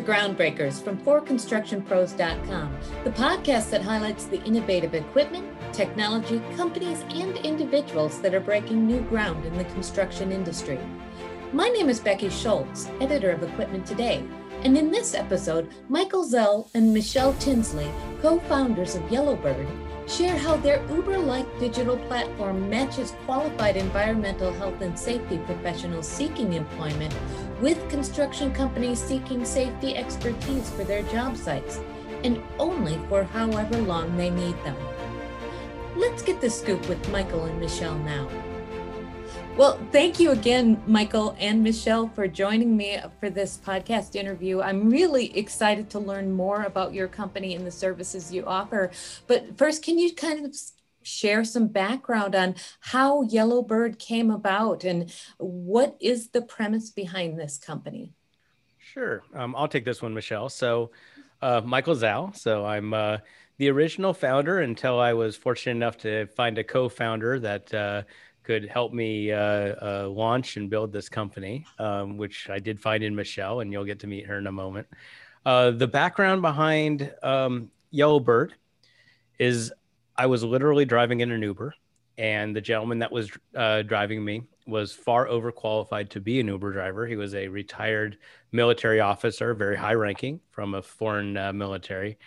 to Groundbreakers from ForConstructionPros.com, the podcast that highlights the innovative equipment, technology, companies, and individuals that are breaking new ground in the construction industry. My name is Becky Schultz, editor of Equipment Today, and in this episode, Michael Zell and Michelle Tinsley, co founders of Yellowbird, share how their Uber like digital platform matches qualified environmental health and safety professionals seeking employment with construction companies seeking safety expertise for their job sites, and only for however long they need them. Let's get the scoop with Michael and Michelle now. Well, thank you again, Michael and Michelle, for joining me for this podcast interview. I'm really excited to learn more about your company and the services you offer. But first, can you kind of share some background on how Yellowbird came about and what is the premise behind this company? Sure. Um, I'll take this one, Michelle. So, uh, Michael Zell. So, I'm uh, the original founder until I was fortunate enough to find a co founder that uh, could help me uh, uh, launch and build this company, um, which I did find in Michelle, and you'll get to meet her in a moment. Uh, the background behind um, Yellowbird is I was literally driving in an Uber, and the gentleman that was uh, driving me was far overqualified to be an Uber driver. He was a retired military officer, very high ranking from a foreign uh, military.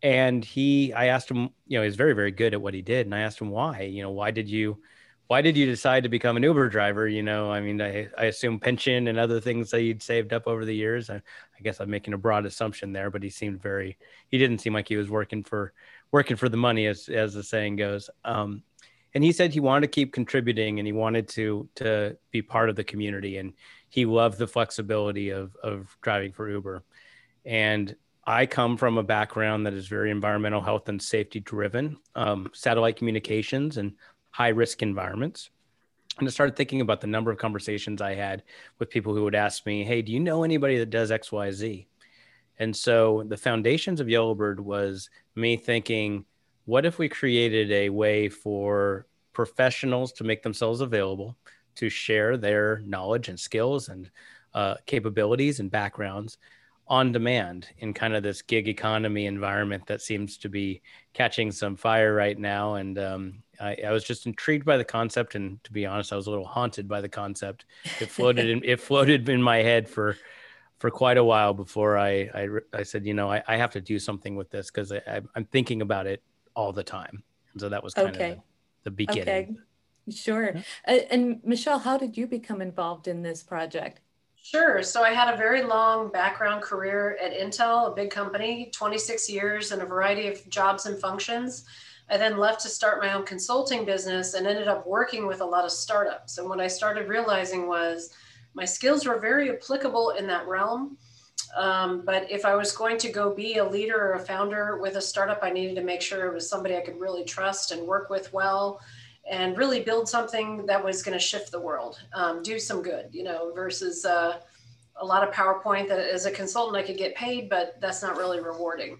And he, I asked him, you know, he's very, very good at what he did. And I asked him why, you know, why did you, why did you decide to become an Uber driver? You know, I mean, I, I assume pension and other things that you'd saved up over the years. I, I guess I'm making a broad assumption there, but he seemed very, he didn't seem like he was working for, working for the money as, as the saying goes. Um, and he said he wanted to keep contributing and he wanted to, to be part of the community. And he loved the flexibility of, of driving for Uber. And I come from a background that is very environmental health and safety driven, um, satellite communications and high risk environments. And I started thinking about the number of conversations I had with people who would ask me, Hey, do you know anybody that does XYZ? And so the foundations of Yellowbird was me thinking, what if we created a way for professionals to make themselves available to share their knowledge and skills and uh, capabilities and backgrounds on demand in kind of this gig economy environment that seems to be catching some fire right now. And um, I, I, was just intrigued by the concept, and to be honest, I was a little haunted by the concept. It floated in it floated in my head for for quite a while before I I, I said, you know, I, I have to do something with this because I'm thinking about it all the time, and so that was kind okay. of the, the beginning. Okay, sure. Yeah. Uh, and Michelle, how did you become involved in this project? Sure. So I had a very long background career at Intel, a big company, 26 years in a variety of jobs and functions. I then left to start my own consulting business and ended up working with a lot of startups. And what I started realizing was my skills were very applicable in that realm. Um, but if I was going to go be a leader or a founder with a startup, I needed to make sure it was somebody I could really trust and work with well and really build something that was going to shift the world, um, do some good, you know, versus uh, a lot of PowerPoint that as a consultant I could get paid, but that's not really rewarding.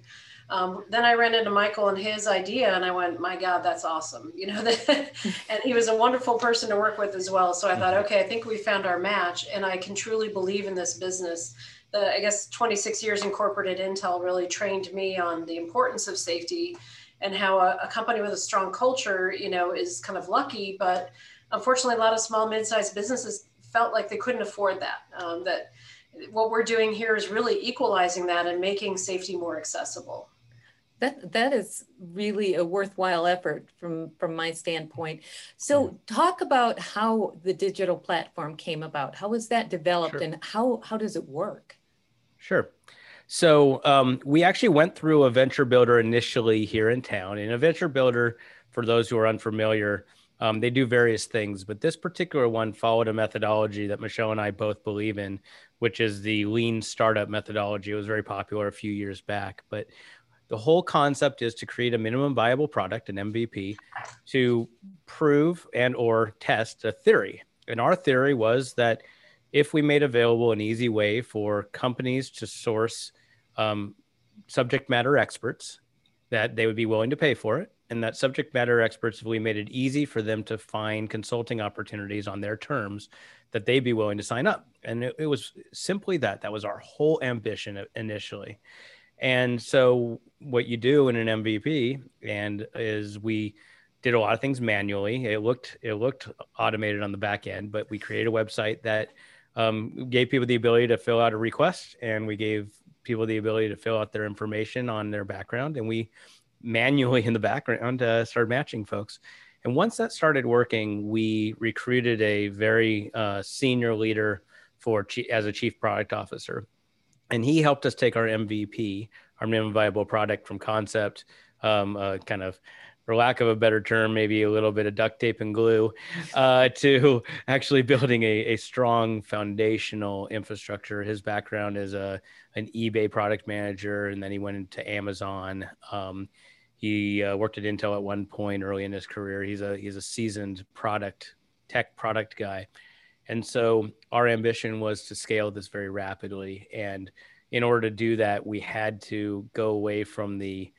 Um, then I ran into Michael and his idea, and I went, "My God, that's awesome!" You know, and he was a wonderful person to work with as well. So I thought, okay, I think we found our match, and I can truly believe in this business. The, I guess 26 years in corporate at Intel really trained me on the importance of safety and how a, a company with a strong culture, you know, is kind of lucky, but unfortunately, a lot of small, mid-sized businesses felt like they couldn't afford that. Um, that what we're doing here is really equalizing that and making safety more accessible. That that is really a worthwhile effort from from my standpoint. So, talk about how the digital platform came about. How was that developed, sure. and how how does it work? Sure. So um, we actually went through a venture builder initially here in town. And a venture builder, for those who are unfamiliar, um, they do various things, but this particular one followed a methodology that Michelle and I both believe in, which is the lean startup methodology. It was very popular a few years back, but the whole concept is to create a minimum viable product, an MVP, to prove and or test a theory. And our theory was that if we made available an easy way for companies to source um, subject matter experts that they would be willing to pay for it and that subject matter experts, if we made it easy for them to find consulting opportunities on their terms that they'd be willing to sign up. And it, it was simply that. That was our whole ambition initially. And so what you do in an MVP and is we did a lot of things manually. It looked it looked automated on the back end, but we created a website that um, gave people the ability to fill out a request, and we gave people the ability to fill out their information on their background, and we manually in the background uh, started matching folks. And once that started working, we recruited a very uh, senior leader for as a chief product officer, and he helped us take our MVP, our minimum viable product, from concept, um, uh, kind of for lack of a better term, maybe a little bit of duct tape and glue, uh, to actually building a, a strong foundational infrastructure. His background is a an eBay product manager, and then he went into Amazon. Um, he uh, worked at Intel at one point early in his career. He's a he's a seasoned product tech product guy, and so our ambition was to scale this very rapidly. And in order to do that, we had to go away from the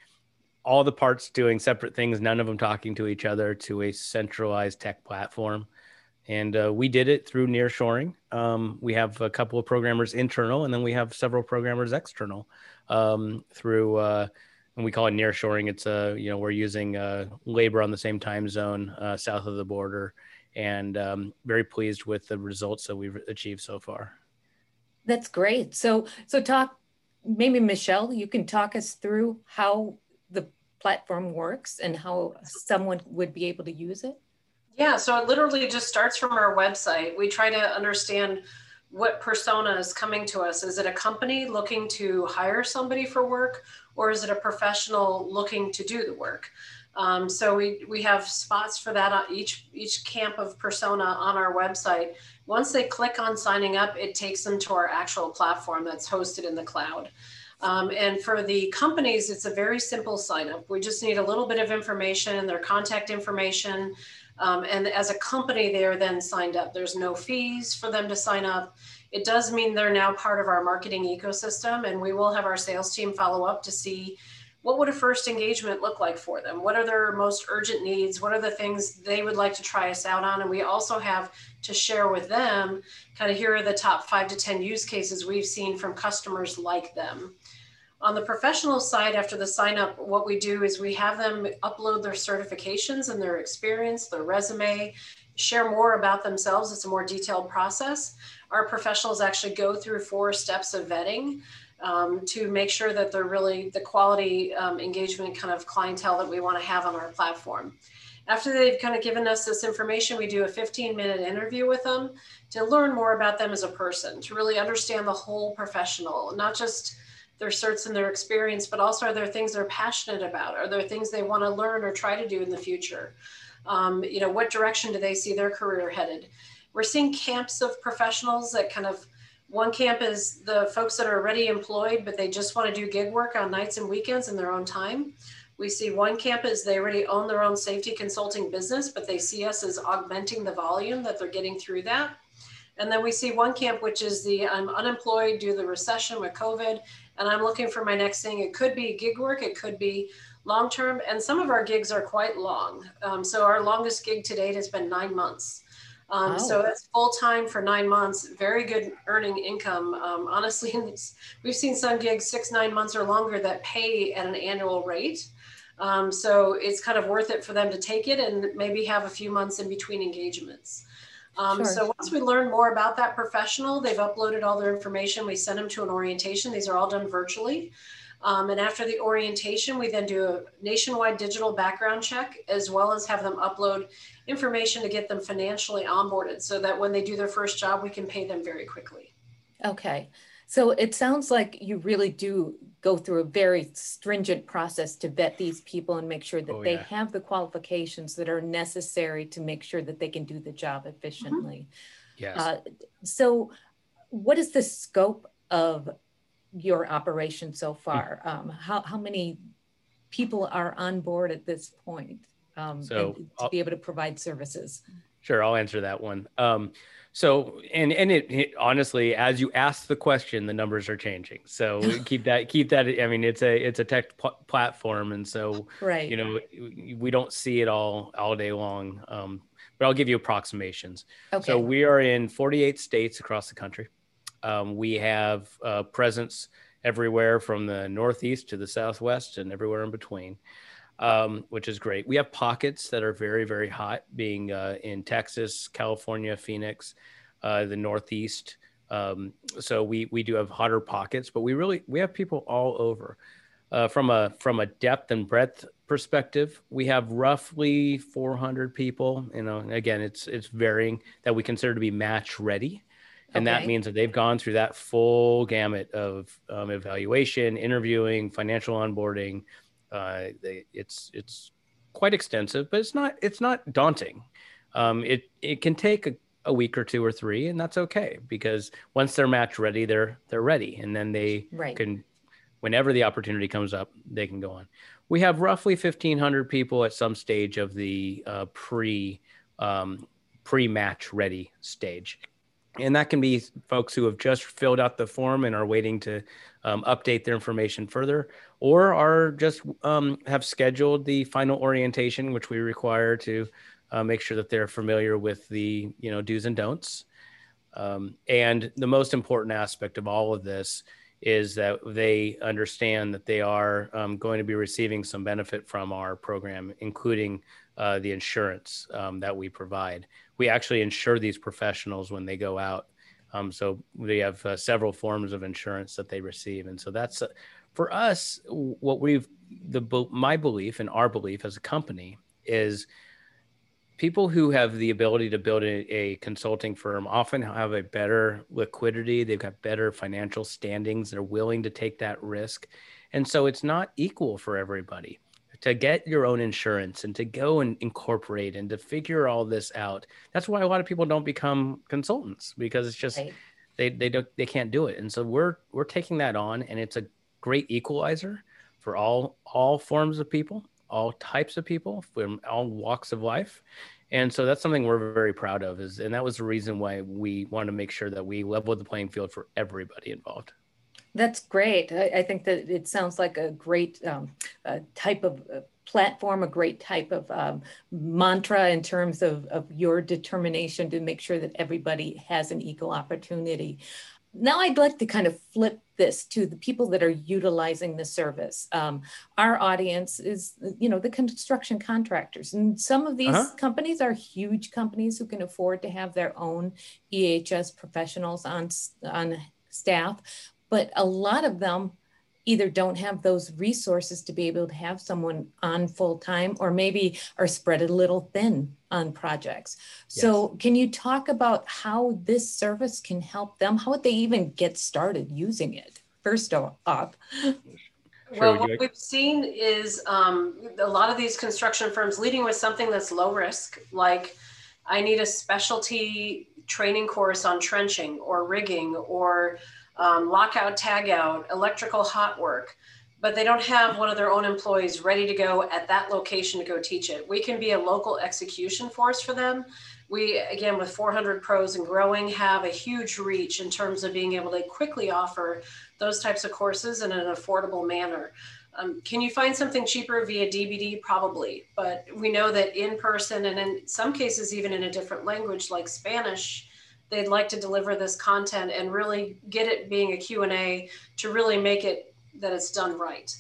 all the parts doing separate things, none of them talking to each other, to a centralized tech platform. And uh, we did it through nearshoring. Um, we have a couple of programmers internal, and then we have several programmers external um, through. Uh, and we call it nearshoring. It's a uh, you know we're using uh, labor on the same time zone uh, south of the border, and um, very pleased with the results that we've achieved so far. That's great. So so talk maybe Michelle, you can talk us through how the platform works and how someone would be able to use it. Yeah, so it literally just starts from our website. We try to understand what persona is coming to us. Is it a company looking to hire somebody for work, or is it a professional looking to do the work? Um, so we, we have spots for that on each each camp of persona on our website. Once they click on signing up, it takes them to our actual platform that's hosted in the cloud. Um, and for the companies, it's a very simple sign up. We just need a little bit of information, their contact information, um, and as a company, they are then signed up. There's no fees for them to sign up. It does mean they're now part of our marketing ecosystem, and we will have our sales team follow up to see what would a first engagement look like for them? What are their most urgent needs? What are the things they would like to try us out on? And we also have to share with them kind of here are the top five to 10 use cases we've seen from customers like them. On the professional side, after the sign up, what we do is we have them upload their certifications and their experience, their resume, share more about themselves. It's a more detailed process. Our professionals actually go through four steps of vetting um, to make sure that they're really the quality um, engagement kind of clientele that we want to have on our platform. After they've kind of given us this information, we do a 15 minute interview with them to learn more about them as a person, to really understand the whole professional, not just their certs and their experience, but also are there things they're passionate about? Are there things they want to learn or try to do in the future? Um, you know, what direction do they see their career headed? We're seeing camps of professionals that kind of one camp is the folks that are already employed, but they just want to do gig work on nights and weekends in their own time. We see one camp is they already own their own safety consulting business, but they see us as augmenting the volume that they're getting through that. And then we see one camp, which is the I'm unemployed due to the recession with COVID, and I'm looking for my next thing. It could be gig work, it could be long term, and some of our gigs are quite long. Um, so our longest gig to date has been nine months. Um, So that's full time for nine months, very good earning income. Um, honestly, we've seen some gigs six, nine months or longer that pay at an annual rate. Um, so it's kind of worth it for them to take it and maybe have a few months in between engagements. Um, sure. So once we learn more about that professional, they've uploaded all their information. We send them to an orientation. These are all done virtually. Um, and after the orientation, we then do a nationwide digital background check, as well as have them upload information to get them financially onboarded so that when they do their first job, we can pay them very quickly. Okay. So it sounds like you really do go through a very stringent process to vet these people and make sure that oh, they yeah. have the qualifications that are necessary to make sure that they can do the job efficiently. Mm-hmm. Yes. Uh, so, what is the scope of your operation so far? Um, how, how many people are on board at this point um, so to I'll, be able to provide services? Sure, I'll answer that one. Um, so, and and it, it, honestly, as you ask the question, the numbers are changing. So keep that keep that. I mean, it's a it's a tech pl- platform, and so right. You know, we don't see it all all day long. Um, but I'll give you approximations. Okay. So we are in 48 states across the country. Um, we have uh, presence everywhere from the northeast to the southwest and everywhere in between um, which is great. We have pockets that are very, very hot, being uh, in Texas, California, Phoenix, uh, the Northeast. Um, so we we do have hotter pockets, but we really we have people all over. Uh, from a from a depth and breadth perspective, we have roughly 400 people. You know, again, it's it's varying that we consider to be match ready, and okay. that means that they've gone through that full gamut of um, evaluation, interviewing, financial onboarding, uh, they, it's it's quite extensive, but it's not it's not daunting. Um, it it can take a, a, week or two or three, and that's okay because once they're match ready, they're they're ready, and then they right. can, whenever the opportunity comes up, they can go on. We have roughly fifteen hundred people at some stage of the uh, pre um, pre match ready stage, and that can be folks who have just filled out the form and are waiting to um, update their information further, or are just um, have scheduled the final orientation, which we require to uh, make sure that they're familiar with the you know do's and don'ts. Um, and the most important aspect of all of this is that they understand that they are um, going to be receiving some benefit from our program, including uh, the insurance um, that we provide. We actually insure these professionals when they go out um, so we have uh, several forms of insurance that they receive, and so that's uh, for us. What we've the my belief and our belief as a company is people who have the ability to build a, a, consulting firm often have a better liquidity they've got better financial standings they're willing to take that risk and so it's not equal for everybody to get your own insurance and to go and incorporate and to figure all this out. That's why a lot of people don't become consultants because it's just right. they they don't they can't do it. And so we're we're taking that on and it's a great equalizer for all all forms of people, all types of people from all walks of life. And so that's something we're very proud of is and that was the reason why we want to make sure that we level the playing field for everybody involved. That's great. I, I, think that it sounds like a great um, type of uh, platform, a great type of um, mantra in terms of, of your determination to make sure that everybody has an equal opportunity. Now, I'd like to kind of flip this to the people that are utilizing the service. Um, our audience is, you know, the construction contractors. And some of these uh-huh. companies are huge companies who can afford to have their own EHS professionals on, on staff but a lot of them either don't have those resources to be able to have someone on full time or maybe are spread a little thin on projects. Yes. So, can you talk about how this service can help them? How would they even get started using it? First off, well, what we've seen is um, a lot of these construction firms leading with something that's low risk, like I need a specialty training course on trenching or rigging or um, lockout, tagout, electrical hot work, but they don't have one of their own employees ready to go at that location to go teach it. We can be a local execution force for them. We, again, with 400 pros and growing, have a huge reach in terms of being able to quickly offer those types of courses in an affordable manner. Um, can you find something cheaper via DVD? Probably, but we know that in person and in some cases, even in a different language like Spanish, they'd like to deliver this content and really get it being a q&a to really make it that it's done right.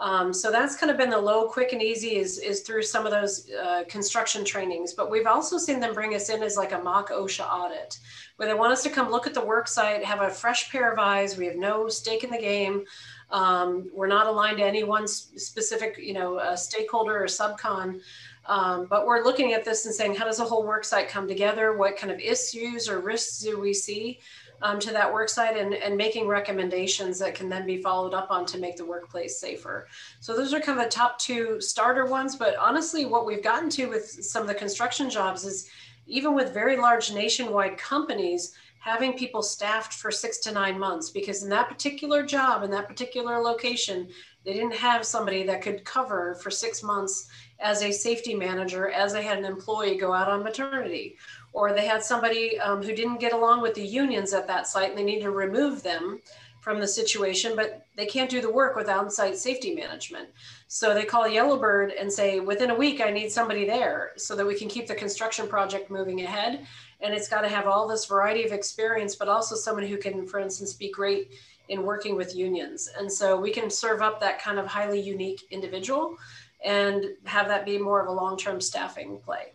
Um, so that's kind of been the low quick and easy is, is through some of those uh, construction trainings. But we've also seen them bring us in as like a mock osha audit where they want us to come look at the work site have a fresh pair of eyes. We have no stake in the game. Um, we're not aligned to any one specific you know stakeholder or subcon um, but we're looking at this and saying, how does a whole worksite come together? What kind of issues or risks do we see um, to that worksite and, and making recommendations that can then be followed up on to make the workplace safer. So those are kind of the top two starter ones. But honestly, what we've gotten to with some of the construction jobs is even with very large nationwide companies, having people staffed for six to nine months because in that particular job in that particular location They didn't have somebody that could cover for six months as a safety manager as they had an employee go out on maternity. Or they had somebody um, who didn't get along with the unions at that site and they need to remove them from the situation, but they can't do the work without on-site safety management. So they call Yellowbird and say, within a week, I need somebody there so that we can keep the construction project moving ahead. And it's got to have all this variety of experience, but also someone who can, for instance, be great in working with unions. And so we can serve up that kind of highly unique individual and have that be more of a long-term staffing play.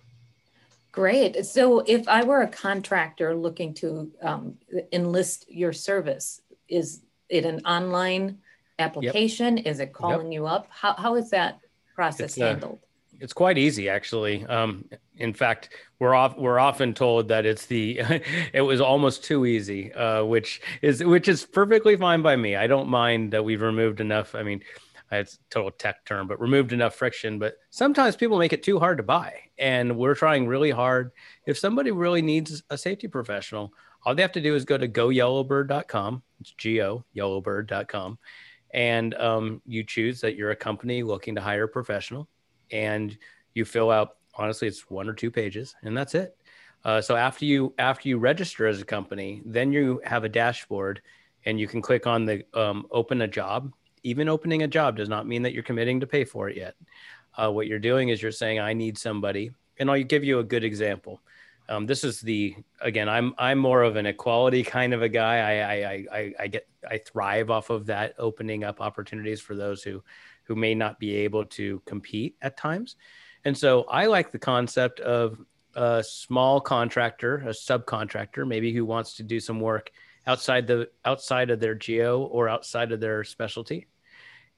Great. So if I were a contractor looking to um, enlist your service, is it an online application? Yep. Is it calling yep. you up? How, how is that process it's, uh, handled? Uh, it's quite easy, actually. Um, in fact, we're off, we're often told that it's the it was almost too easy, uh, which is which is perfectly fine by me. I don't mind that we've removed enough. I mean, it's total tech term, but removed enough friction. But sometimes people make it too hard to buy, and we're trying really hard. If somebody really needs a safety professional, all they have to do is go to goyellowbird.com. It's go yellowbird.com, and um, you choose that you're a company looking to hire a professional, and you fill out. Honestly, it's one or two pages, and that's it. Uh, so after you after you register as a company, then you have a dashboard, and you can click on the um, open a job. Even opening a job does not mean that you're committing to pay for it yet. Uh, what you're doing is you're saying, "I need somebody," and I'll give you a good example. Um, this is the again. I'm I'm more of an equality kind of a guy. I, I I I get I thrive off of that opening up opportunities for those who who may not be able to compete at times. And so I like the concept of a small contractor, a subcontractor, maybe who wants to do some work outside the outside of their geo or outside of their specialty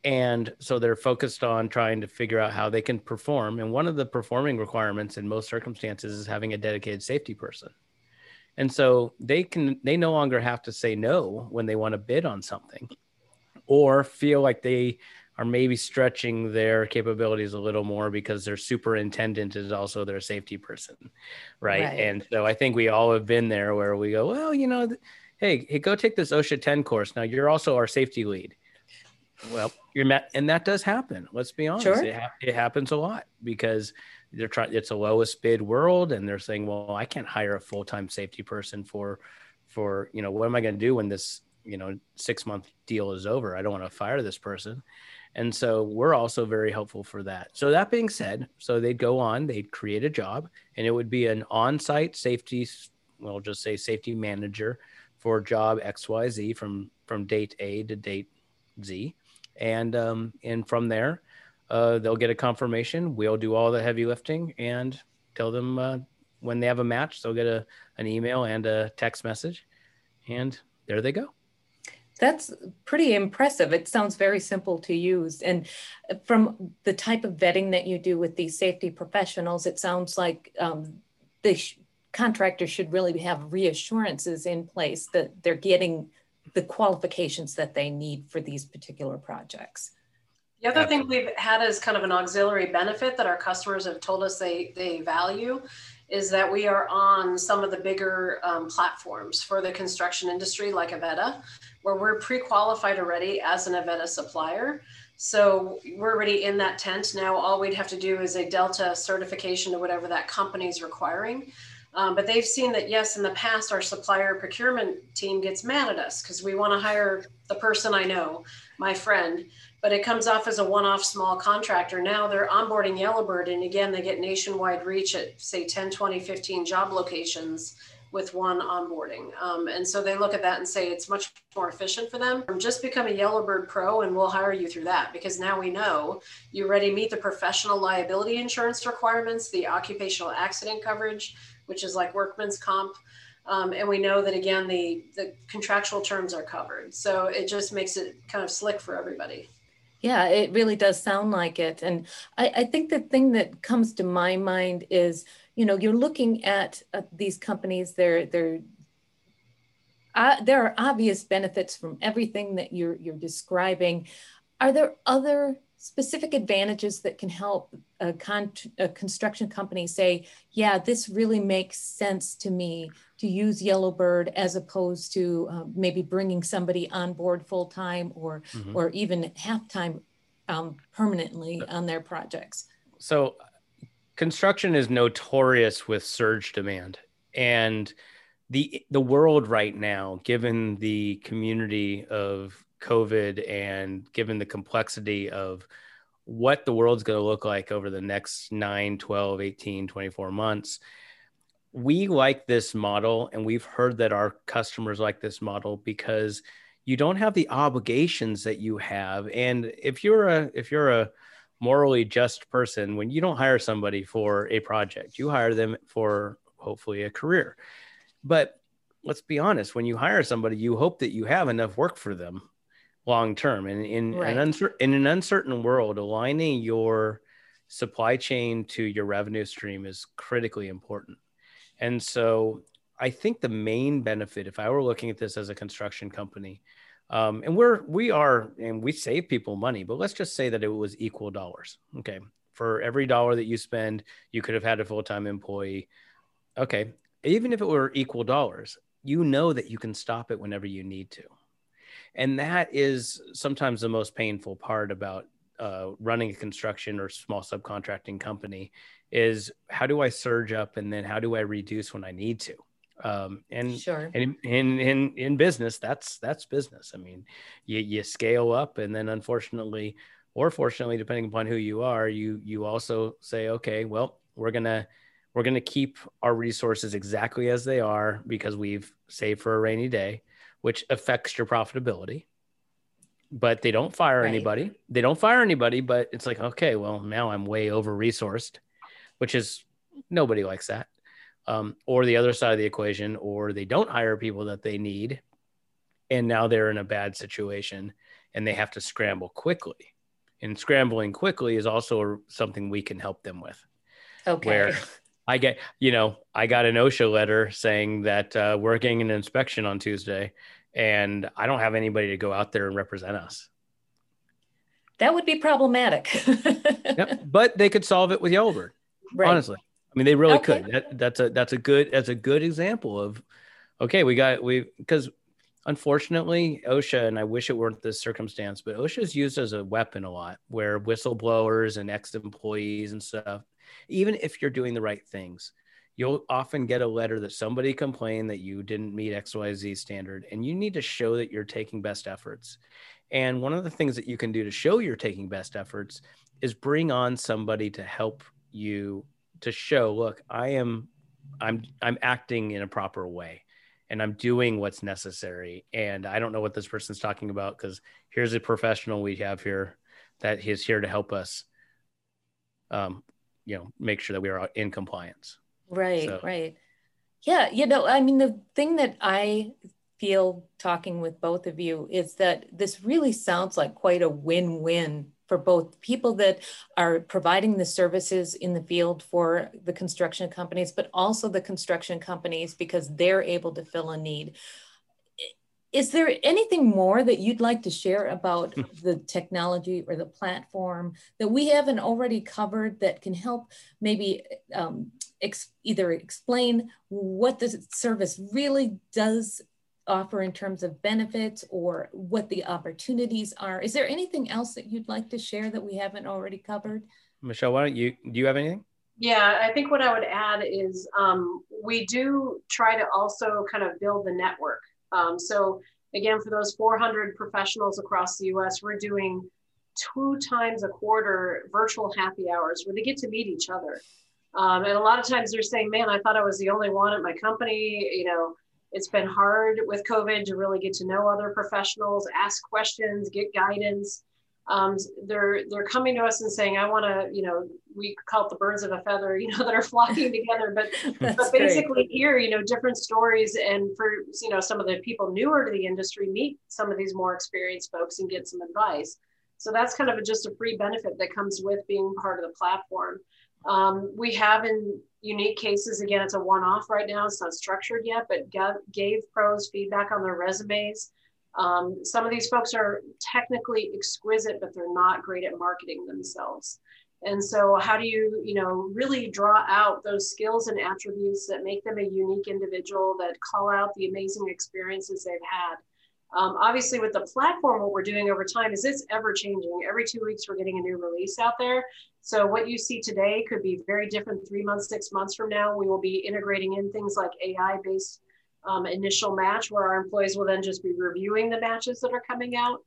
and so they're focused on trying to figure out how they can perform and one of the performing requirements in most circumstances is having a dedicated safety person. And so they can they no longer have to say no when they want to bid on something or feel like they are maybe stretching their capabilities a little more because their superintendent is also their safety person right, right. and so i think we all have been there where we go well you know hey hey go take this osha 10 course. Now you're also our safety lead well, you're met, and that does happen. Let's be honest. Sure. It, ha- it happens a lot because they're trying. It's a lowest bid world, and they're saying, "Well, I can't hire a full time safety person for, for you know, what am I going to do when this you know six month deal is over? I don't want to fire this person." And so we're also very helpful for that. So that being said, so they'd go on, they'd create a job, and it would be an on site safety, we'll just say safety manager for job XYZ from from date A to date Z and um, and from there, uh, they'll get a confirmation. We'll do all the heavy lifting and tell them uh, when they have a match. They'll get a an email and a text message, and there they go. That's pretty impressive. It sounds very simple to use. And from the type of vetting that you do with these safety professionals, it sounds like um, the sh- contractors should really have reassurances in place that they're getting the qualifications that they need for these particular projects. The other thing we've had as kind of an auxiliary benefit that our customers have told us they, they value is that we are on some of the bigger um, platforms for the construction industry, like Avetta, where we're pre qualified already as an Avetta supplier. So we're already in that tent. Now, all we'd have to do is Avetta certification to whatever that company is requiring. Um, but they've seen that, yes, in the past, our supplier procurement team gets mad at us because we want to hire the person I know, my friend, but it comes off as a one off small contractor. Now they're onboarding Yellowbird, and again, they get nationwide reach at, say, 10, 20, 15 job locations with one onboarding. Um, and so they look at that and say it's much more efficient for them. Just become a Yellowbird Pro and we'll hire you through that because now we know you already meet the professional liability insurance requirements, the occupational accident coverage, which is like workman's comp. Um, and we know that again, the, the contractual terms are covered. So it just makes it kind of slick for everybody. Yeah, it really does sound like it. And I, I think the thing that comes to my mind is, you know, you're looking at uh, these companies, they're, they're, uh, there are obvious benefits from everything that you're, you're describing. Are there other specific advantages that can help a, con- a, construction company say, yeah, this really makes sense to me to use Yellowbird as opposed to uh, maybe bringing somebody on board full time or mm-hmm. or even half time um, permanently on their projects? So, construction is notorious with surge demand, and the the world right now, given the community of COVID and given the complexity of what the world's going to look like over the next 9, 12, 18, 24 months, we like this model and we've heard that our customers like this model because you don't have the obligations that you have. And if you're a if you're a morally just person when you don't hire somebody for a project you hire them for hopefully a career. But let's be honest when you hire somebody you hope that you have enough work for them long term and in right. an uncer- in an uncertain world aligning your supply chain to your revenue stream is critically important and so I think the main benefit, if I were looking at this as a construction company, um, and we're we are and we save people money, but let's just say that it was equal dollars. Okay, for every dollar that you spend, you could have had a full time employee. Okay, even if it were equal dollars, you know that you can stop it whenever you need to, and that is sometimes the most painful part about uh, running a construction or small subcontracting company is how do I surge up and then how do I reduce when I need to? Um, and sure. and in, in, in business, that's, that's business. I mean, you, you scale up and then unfortunately, or fortunately, depending upon who you are, you, you also say, okay, well, we're going to, we're going to keep our resources exactly as they are because we've saved for a rainy day, which affects your profitability but they don't fire right. anybody. They don't fire anybody, but it's like, okay, well, now I'm way over resourced which is nobody likes that. Um, or the other side of the equation, or they don't hire people that they need, and now they're in a bad situation and they have to scramble quickly. And scrambling quickly is also something we can help them with. Okay. Where I get, you know, I got an OSHA letter saying that uh, we're getting an inspection on Tuesday, and I don't have anybody to go out there and represent us. That would be problematic. yep. But they could solve it with Yellowbird. Right. Honestly, I mean, they really okay. could. That, that's a that's a good that's a good example of okay, we got we because unfortunately OSHA and I wish it weren't this circumstance, but OSHA is used as a weapon a lot, where whistleblowers and ex employees and stuff, even if you're doing the right things, you'll often get a letter that somebody complained that you didn't meet XYZ standard, and you need to show that you're taking best efforts. And one of the things that you can do to show you're taking best efforts is bring on somebody to help you to show look i am i'm i'm acting in a proper way and i'm doing what's necessary and i don't know what this person's talking about because here's a professional we have here that is here to help us um you know make sure that we are in compliance right so. right yeah you know i mean the thing that i feel talking with both of you is that this really sounds like quite a win-win for both people that are providing the services in the field for the construction companies, but also the construction companies because they're able to fill a need. Is there anything more that you'd like to share about the technology or the platform that we haven't already covered that can help maybe um, ex either explain what the service really does offer in terms of benefits or what the opportunities are. Is there anything else that you'd like to share that we haven't already covered? Michelle, why don't you, do you have anything? Yeah, I think what I would add is um, we do try to also kind of build the network. Um, so again, for those 400 professionals across the US, we're doing two times a quarter virtual happy hours where they get to meet each other. Um, and a lot of times they're saying, man, I thought I was the only one at my company, you know, it's been hard with COVID to really get to know other professionals, ask questions, get guidance. Um, they're they're coming to us and saying, "I want to," you know, we call it the birds of a feather, you know, that are flocking together. But but basically, great. here, you know, different stories, and for you know, some of the people newer to the industry meet some of these more experienced folks and get some advice. So that's kind of a, just a free benefit that comes with being part of the platform. Um, we have in unique cases, again, it's a one off right now, it's not structured yet, but gave pros feedback on their resumes. Um, some of these folks are technically exquisite, but they're not great at marketing themselves. And so, how do you, you know, really draw out those skills and attributes that make them a unique individual that call out the amazing experiences they've had? Um, obviously, with the platform, what we're doing over time is it's ever changing. Every two weeks, we're getting a new release out there. So what you see today could be very different three months, six months from now. We will be integrating in things like AI-based um, initial match, where our employees will then just be reviewing the matches that are coming out.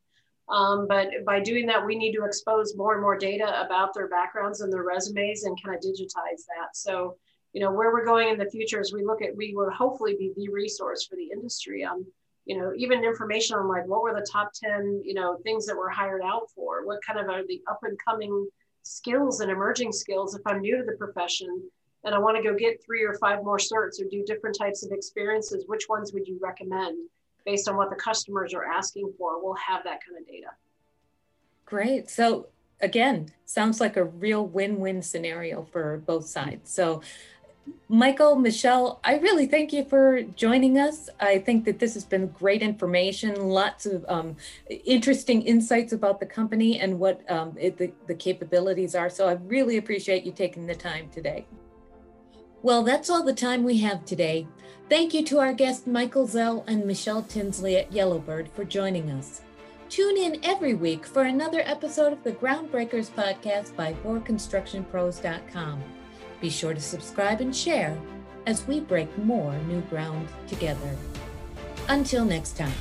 Um, but by doing that, we need to expose more and more data about their backgrounds and their resumes and kind of digitize that. So, you know, where we're going in the future is we look at, we will hopefully be the resource for the industry on you know, even information on like what were the top 10, you know, things that we're hired out for? What kind of are the up and coming skills and emerging skills if I'm new to the profession and I want to go get three or five more certs or do different types of experiences? Which ones would you recommend based on what the customers are asking for? We'll have that kind of data. Great. So again, sounds like a real win-win scenario for both sides. So Michael, Michelle, I really thank you for joining us. I think that this has been great information, lots of um, interesting insights about the company and what um, it, the, the capabilities are. So I really appreciate you taking the time today. Well, that's all the time we have today. Thank you to our guests Michael Zell and Michelle Tinsley at Yellowbird for joining us. Tune in every week for another episode of the Groundbreakers podcast by ForConstructionPros.com. Be sure to subscribe and share as we break more new ground together. Until next time.